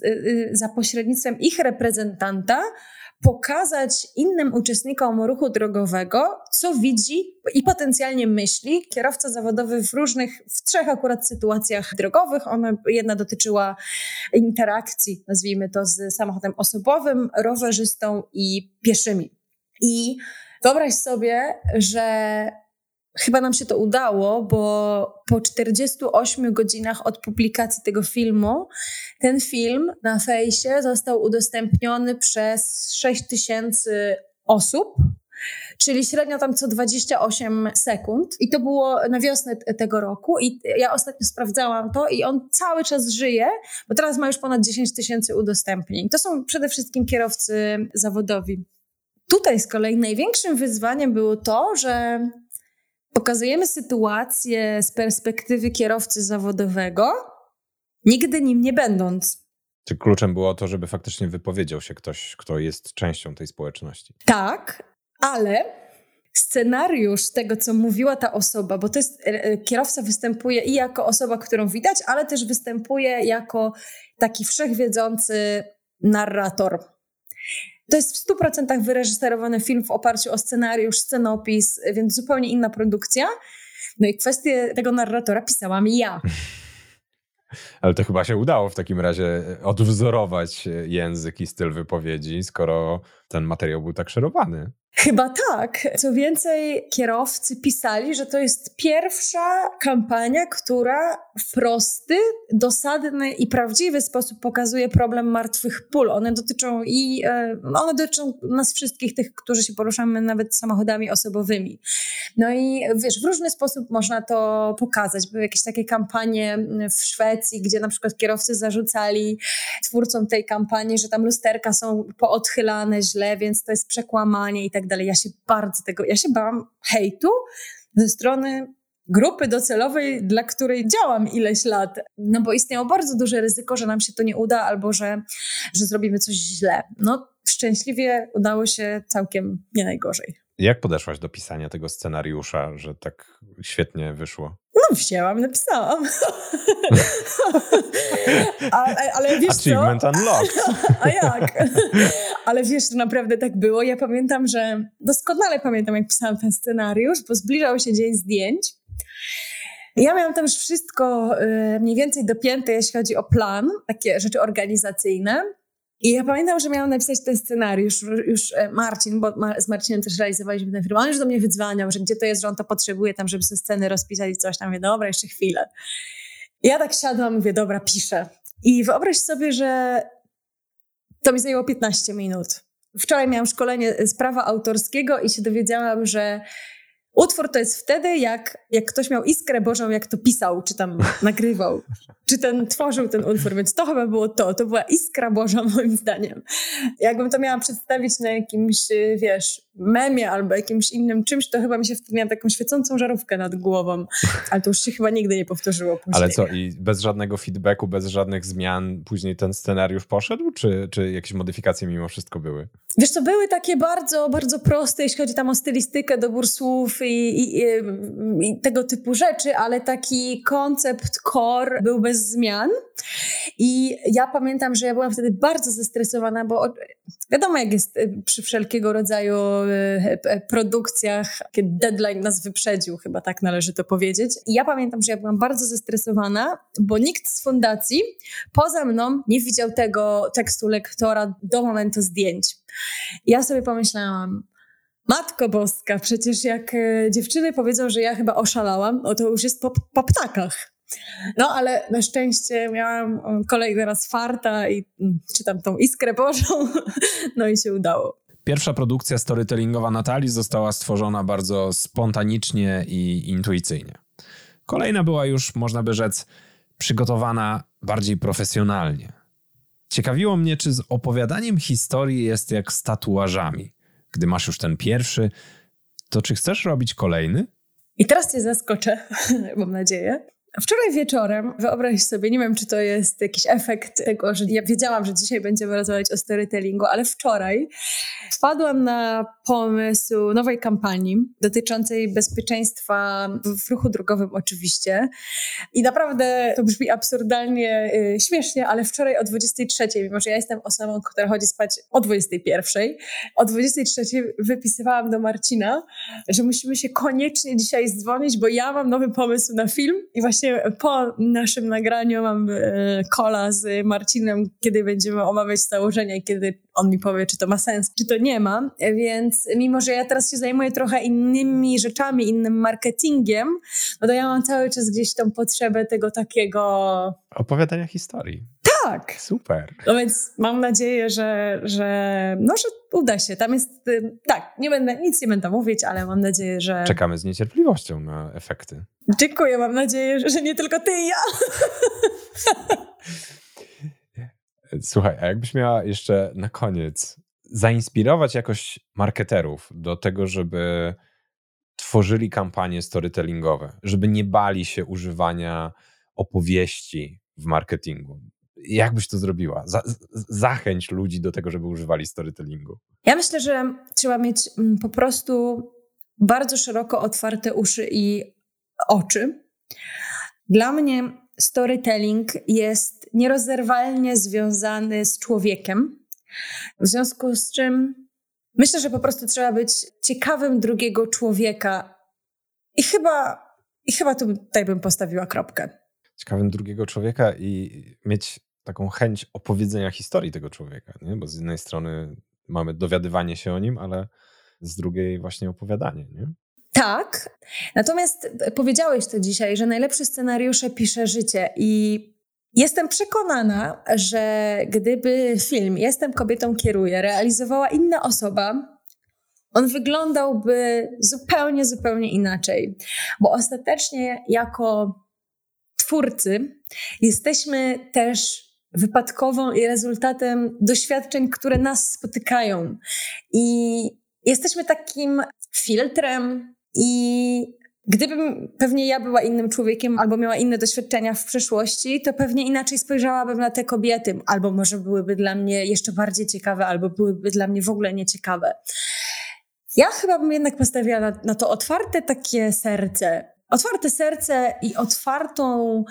S1: y, y, za pośrednictwem ich reprezentanta, pokazać innym uczestnikom ruchu drogowego, co widzi i potencjalnie myśli kierowca zawodowy w różnych, w trzech akurat sytuacjach drogowych. Ona jedna dotyczyła interakcji, nazwijmy to, z samochodem osobowym, rowerzystą i pieszymi. I Wyobraź sobie, że chyba nam się to udało, bo po 48 godzinach od publikacji tego filmu, ten film na fejsie został udostępniony przez 6 tysięcy osób. Czyli średnio tam co 28 sekund. I to było na wiosnę tego roku. I ja ostatnio sprawdzałam to i on cały czas żyje, bo teraz ma już ponad 10 tysięcy udostępnień. To są przede wszystkim kierowcy zawodowi. Tutaj z kolei największym wyzwaniem było to, że pokazujemy sytuację z perspektywy kierowcy zawodowego, nigdy nim nie będąc.
S2: Czy kluczem było to, żeby faktycznie wypowiedział się ktoś, kto jest częścią tej społeczności?
S1: Tak, ale scenariusz tego, co mówiła ta osoba, bo to jest, e, e, kierowca występuje i jako osoba, którą widać, ale też występuje jako taki wszechwiedzący narrator. To jest w 100% wyreżyserowany film w oparciu o scenariusz, scenopis, więc zupełnie inna produkcja. No i kwestię tego narratora pisałam ja.
S2: Ale to chyba się udało w takim razie odwzorować język i styl wypowiedzi, skoro ten materiał był tak szerowany.
S1: Chyba tak. Co więcej, kierowcy pisali, że to jest pierwsza kampania, która w prosty, dosadny i prawdziwy sposób pokazuje problem martwych pól. One dotyczą i e, one dotyczą nas wszystkich, tych, którzy się poruszamy nawet samochodami osobowymi. No i wiesz, w różny sposób można to pokazać. Były jakieś takie kampanie w Szwecji, gdzie na przykład kierowcy zarzucali twórcom tej kampanii, że tam lusterka są poodchylane źle, więc to jest przekłamanie i tak dalej. Ja się bardzo tego, ja się bałam hejtu ze strony grupy docelowej, dla której działam ileś lat. No bo istniało bardzo duże ryzyko, że nam się to nie uda albo że, że zrobimy coś źle. No szczęśliwie udało się całkiem nie najgorzej.
S2: Jak podeszłaś do pisania tego scenariusza, że tak świetnie wyszło?
S1: Wzięłam, napisałam. ale, ale wiesz
S2: Achievement
S1: co?
S2: unlocked.
S1: A jak? ale wiesz, to naprawdę tak było. Ja pamiętam, że doskonale pamiętam, jak pisałam ten scenariusz, bo zbliżał się dzień zdjęć. Ja miałam tam już wszystko y, mniej więcej dopięte, jeśli chodzi o plan, takie rzeczy organizacyjne. I ja pamiętam, że miałam napisać ten scenariusz, już e, Marcin, bo z Marcinem też realizowaliśmy ten film, on już do mnie wydzwaniał, że gdzie to jest, że on to potrzebuje tam, żeby sobie sceny rozpisać i coś tam. Mówię, dobra, jeszcze chwilę. I ja tak siadłam, mówię, dobra, piszę. I wyobraź sobie, że to mi zajęło 15 minut. Wczoraj miałam szkolenie z prawa autorskiego i się dowiedziałam, że Utwór to jest wtedy, jak, jak ktoś miał iskrę Bożą, jak to pisał, czy tam nagrywał, czy ten tworzył ten utwór, więc to chyba było to. To była iskra Boża, moim zdaniem. Jakbym to miała przedstawić na jakimś, wiesz, memie albo jakimś innym czymś, to chyba mi się wtedy miała taką świecącą żarówkę nad głową. Ale to już się chyba nigdy nie powtórzyło później.
S2: Ale co, i bez żadnego feedbacku, bez żadnych zmian później ten scenariusz poszedł, czy, czy jakieś modyfikacje mimo wszystko były?
S1: Wiesz to były takie bardzo, bardzo proste, jeśli chodzi tam o stylistykę, dobór słów i, i, i, tego typu rzeczy, ale taki koncept core był bez zmian. I ja pamiętam, że ja byłam wtedy bardzo zestresowana, bo wiadomo jak jest przy wszelkiego rodzaju produkcjach, kiedy deadline nas wyprzedził, chyba tak należy to powiedzieć. I ja pamiętam, że ja byłam bardzo zestresowana, bo nikt z fundacji poza mną nie widział tego tekstu lektora do momentu zdjęć. Ja sobie pomyślałam, Matko Boska, przecież jak dziewczyny powiedzą, że ja chyba oszalałam, no to już jest po, po ptakach. No ale na szczęście miałam kolejny raz farta i mm, czytam tą iskrę Bożą, no i się udało.
S2: Pierwsza produkcja storytellingowa Natalii została stworzona bardzo spontanicznie i intuicyjnie. Kolejna była już, można by rzec, przygotowana bardziej profesjonalnie. Ciekawiło mnie, czy z opowiadaniem historii jest jak z tatuażami. Gdy masz już ten pierwszy, to czy chcesz robić kolejny?
S1: I teraz cię zaskoczę, mam nadzieję. Wczoraj wieczorem, wyobraź sobie, nie wiem, czy to jest jakiś efekt tego, że ja wiedziałam, że dzisiaj będziemy rozmawiać o storytellingu, ale wczoraj wpadłam na pomysł nowej kampanii dotyczącej bezpieczeństwa w ruchu drogowym oczywiście. I naprawdę to brzmi absurdalnie y, śmiesznie, ale wczoraj o 23, mimo że ja jestem osobą, która chodzi spać o 21, o 23 wypisywałam do Marcina, że musimy się koniecznie dzisiaj dzwonić, bo ja mam nowy pomysł na film i właśnie właśnie po naszym nagraniu mam kola e, z Marcinem, kiedy będziemy omawiać założenia i kiedy on mi powie, czy to ma sens, czy to nie ma. Więc mimo, że ja teraz się zajmuję trochę innymi rzeczami, innym marketingiem, no to ja mam cały czas gdzieś tą potrzebę tego takiego...
S2: Opowiadania historii.
S1: Tak.
S2: Super.
S1: No więc mam nadzieję, że, że, no, że uda się. Tam jest, y, tak, nie będę, nic nie będę mówić, ale mam nadzieję, że...
S2: Czekamy z niecierpliwością na efekty.
S1: Dziękuję, mam nadzieję, że nie tylko ty i ja.
S2: Słuchaj, a jakbyś miała jeszcze na koniec zainspirować jakoś marketerów do tego, żeby tworzyli kampanie storytellingowe, żeby nie bali się używania opowieści w marketingu. Jak byś to zrobiła? Za, zachęć ludzi do tego, żeby używali storytellingu.
S1: Ja myślę, że trzeba mieć mm, po prostu bardzo szeroko otwarte uszy i oczy. Dla mnie storytelling jest nierozerwalnie związany z człowiekiem, w związku z czym myślę, że po prostu trzeba być ciekawym drugiego człowieka. I chyba, i chyba tutaj bym postawiła kropkę.
S2: ciekawym drugiego człowieka i mieć taką chęć opowiedzenia historii tego człowieka, nie? bo z jednej strony mamy dowiadywanie się o nim, ale z drugiej właśnie opowiadanie. Nie?
S1: Tak, natomiast powiedziałeś to dzisiaj, że najlepsze scenariusze pisze życie i jestem przekonana, że gdyby film Jestem kobietą kieruję realizowała inna osoba, on wyglądałby zupełnie, zupełnie inaczej. Bo ostatecznie jako twórcy jesteśmy też wypadkową i rezultatem doświadczeń, które nas spotykają. I jesteśmy takim filtrem i Gdybym pewnie ja była innym człowiekiem albo miała inne doświadczenia w przeszłości, to pewnie inaczej spojrzałabym na te kobiety, albo może byłyby dla mnie jeszcze bardziej ciekawe, albo byłyby dla mnie w ogóle nieciekawe. Ja chyba bym jednak postawiła na, na to otwarte takie serce. Otwarte serce i otwartą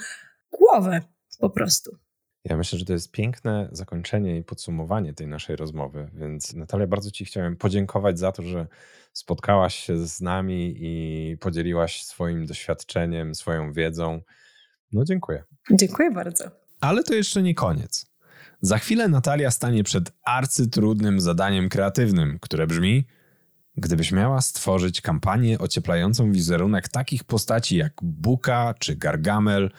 S1: głowę po prostu.
S2: Ja myślę, że to jest piękne zakończenie i podsumowanie tej naszej rozmowy. Więc Natalia, bardzo Ci chciałem podziękować za to, że spotkałaś się z nami i podzieliłaś swoim doświadczeniem, swoją wiedzą. No, dziękuję.
S1: Dziękuję bardzo.
S2: Ale to jeszcze nie koniec. Za chwilę Natalia stanie przed arcytrudnym zadaniem kreatywnym, które brzmi: Gdybyś miała stworzyć kampanię ocieplającą wizerunek takich postaci jak Buka czy Gargamel,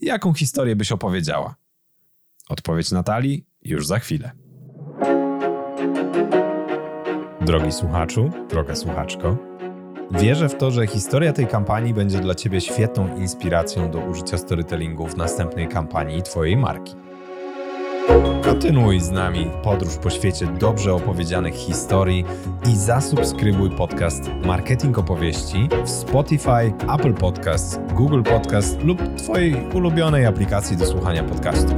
S2: jaką historię byś opowiedziała? Odpowiedź Natalii już za chwilę. Drogi słuchaczu, droga słuchaczko, wierzę w to, że historia tej kampanii będzie dla Ciebie świetną inspiracją do użycia storytellingu w następnej kampanii Twojej marki. Kontynuuj z nami podróż po świecie dobrze opowiedzianych historii i zasubskrybuj podcast Marketing Opowieści w Spotify, Apple Podcasts, Google Podcasts lub Twojej ulubionej aplikacji do słuchania podcastów.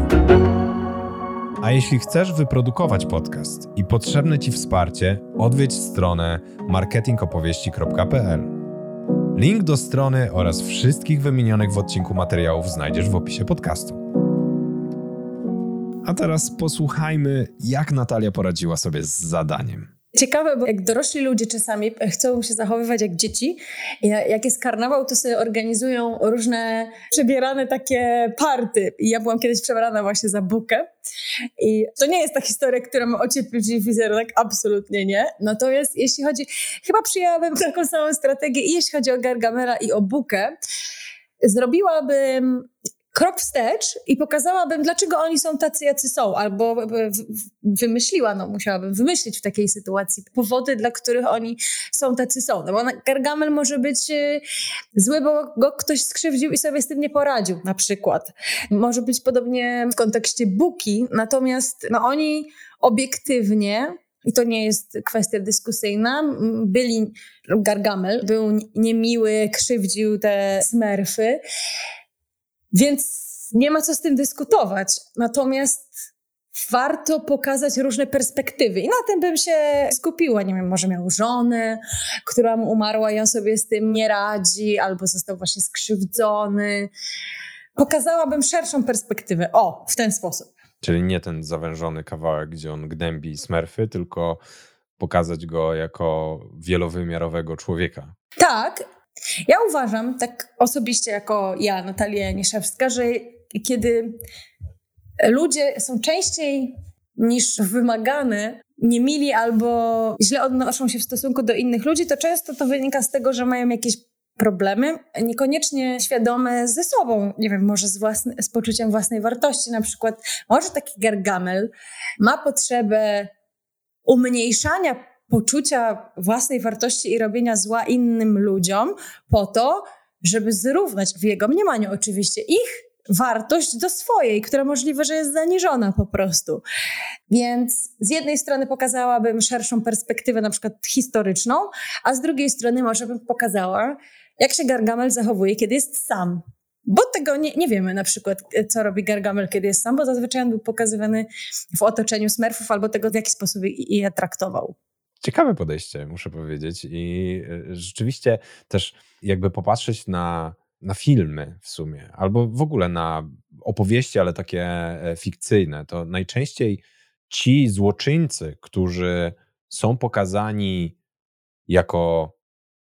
S2: A jeśli chcesz wyprodukować podcast i potrzebne Ci wsparcie, odwiedź stronę marketingopowieści.pl. Link do strony oraz wszystkich wymienionych w odcinku materiałów znajdziesz w opisie podcastu. A teraz posłuchajmy, jak Natalia poradziła sobie z zadaniem.
S1: Ciekawe, bo jak dorośli ludzie czasami chcą się zachowywać jak dzieci, jak jest karnawał, to sobie organizują różne przebierane takie party. I ja byłam kiedyś przebrana właśnie za bukę. I to nie jest ta historia, która ma ocieplić wizerunek, absolutnie nie. Natomiast jeśli chodzi, chyba przyjęłabym taką samą strategię i jeśli chodzi o Gargamela i o bukę, zrobiłabym krok wstecz i pokazałabym, dlaczego oni są tacy, jacy są, albo wymyśliła, no musiałabym wymyślić w takiej sytuacji powody, dla których oni są tacy są. No bo Gargamel może być y, zły, bo go ktoś skrzywdził i sobie z tym nie poradził, na przykład. Może być podobnie w kontekście Buki, natomiast no oni obiektywnie i to nie jest kwestia dyskusyjna. Byli, Gargamel był niemiły, krzywdził te smerfy. Więc nie ma co z tym dyskutować. Natomiast warto pokazać różne perspektywy. I na tym bym się skupiła. Nie wiem, może miał żonę, która mu umarła i on sobie z tym nie radzi, albo został właśnie skrzywdzony. Pokazałabym szerszą perspektywę. O, w ten sposób.
S2: Czyli nie ten zawężony kawałek, gdzie on gnębi smerfy, tylko pokazać go jako wielowymiarowego człowieka.
S1: Tak, ja uważam, tak osobiście jako ja, Natalia Nieszewska, że kiedy ludzie są częściej niż wymagane, niemili albo źle odnoszą się w stosunku do innych ludzi, to często to wynika z tego, że mają jakieś problemy, niekoniecznie świadome ze sobą, nie wiem, może z, własny, z poczuciem własnej wartości. Na przykład, może taki gargamel ma potrzebę umniejszania poczucia własnej wartości i robienia zła innym ludziom po to, żeby zrównać w jego mniemaniu oczywiście ich wartość do swojej, która możliwe, że jest zaniżona po prostu. Więc z jednej strony pokazałabym szerszą perspektywę, na przykład historyczną, a z drugiej strony może bym pokazała, jak się Gargamel zachowuje, kiedy jest sam. Bo tego nie, nie wiemy na przykład, co robi Gargamel, kiedy jest sam, bo zazwyczaj on był pokazywany w otoczeniu smurfów albo tego, w jaki sposób je traktował
S2: ciekawe podejście, muszę powiedzieć. I e, rzeczywiście też jakby popatrzeć na, na filmy w sumie, albo w ogóle na opowieści, ale takie e, fikcyjne, to najczęściej ci złoczyńcy, którzy są pokazani jako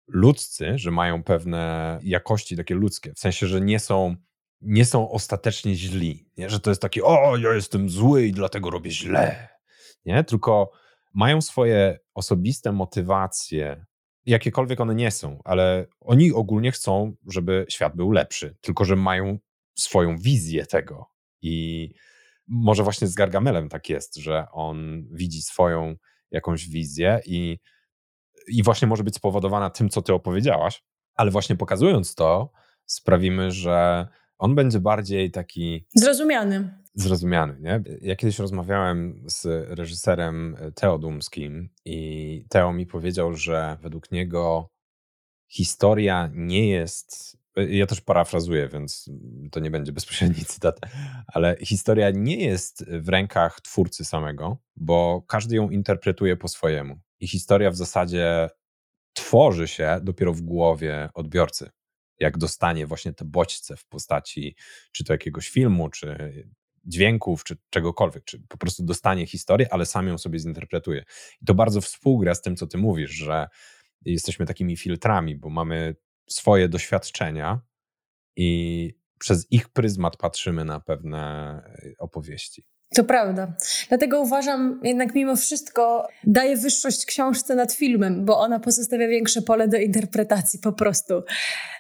S2: ludzcy, że mają pewne jakości takie ludzkie, w sensie, że nie są nie są ostatecznie źli, nie? że to jest takie, o, ja jestem zły i dlatego robię źle, nie? tylko mają swoje osobiste motywacje, jakiekolwiek one nie są, ale oni ogólnie chcą, żeby świat był lepszy, tylko że mają swoją wizję tego i może właśnie z Gargamelem tak jest, że on widzi swoją jakąś wizję i, i właśnie może być spowodowana tym, co ty opowiedziałaś, ale właśnie pokazując to, sprawimy, że on będzie bardziej taki.
S1: Zrozumiany.
S2: Zrozumiany, nie? Ja kiedyś rozmawiałem z reżyserem Teo Dumskim i Teo mi powiedział, że według niego historia nie jest. Ja też parafrazuję, więc to nie będzie bezpośredni cytat, ale historia nie jest w rękach twórcy samego, bo każdy ją interpretuje po swojemu. I historia w zasadzie tworzy się dopiero w głowie odbiorcy jak dostanie właśnie te bodźce w postaci czy to jakiegoś filmu, czy dźwięków, czy czegokolwiek, czy po prostu dostanie historię, ale sam ją sobie zinterpretuje. I to bardzo współgra z tym, co ty mówisz, że jesteśmy takimi filtrami, bo mamy swoje doświadczenia i przez ich pryzmat patrzymy na pewne opowieści.
S1: To prawda. Dlatego uważam, jednak mimo wszystko daje wyższość książce nad filmem, bo ona pozostawia większe pole do interpretacji po prostu.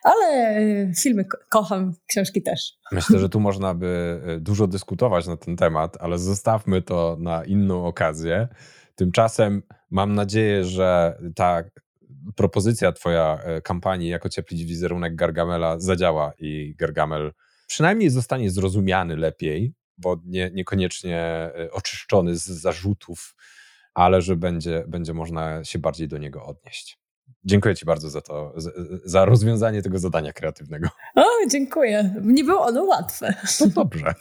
S1: Ale y, filmy ko kocham, książki też.
S2: Myślę, że tu można by y, dużo dyskutować na ten temat, ale zostawmy to na inną okazję. Tymczasem mam nadzieję, że ta propozycja twoja y, kampanii jako cieplić wizerunek Gargamela zadziała i Gargamel przynajmniej zostanie zrozumiany lepiej, bo nie, niekoniecznie e, oczyszczony z zarzutów, ale że będzie, będzie można się bardziej do niego odnieść. Dziękuję Ci bardzo za to, za rozwiązanie tego zadania kreatywnego.
S1: O, dziękuję. Nie było ono łatwe.
S2: No dobrze.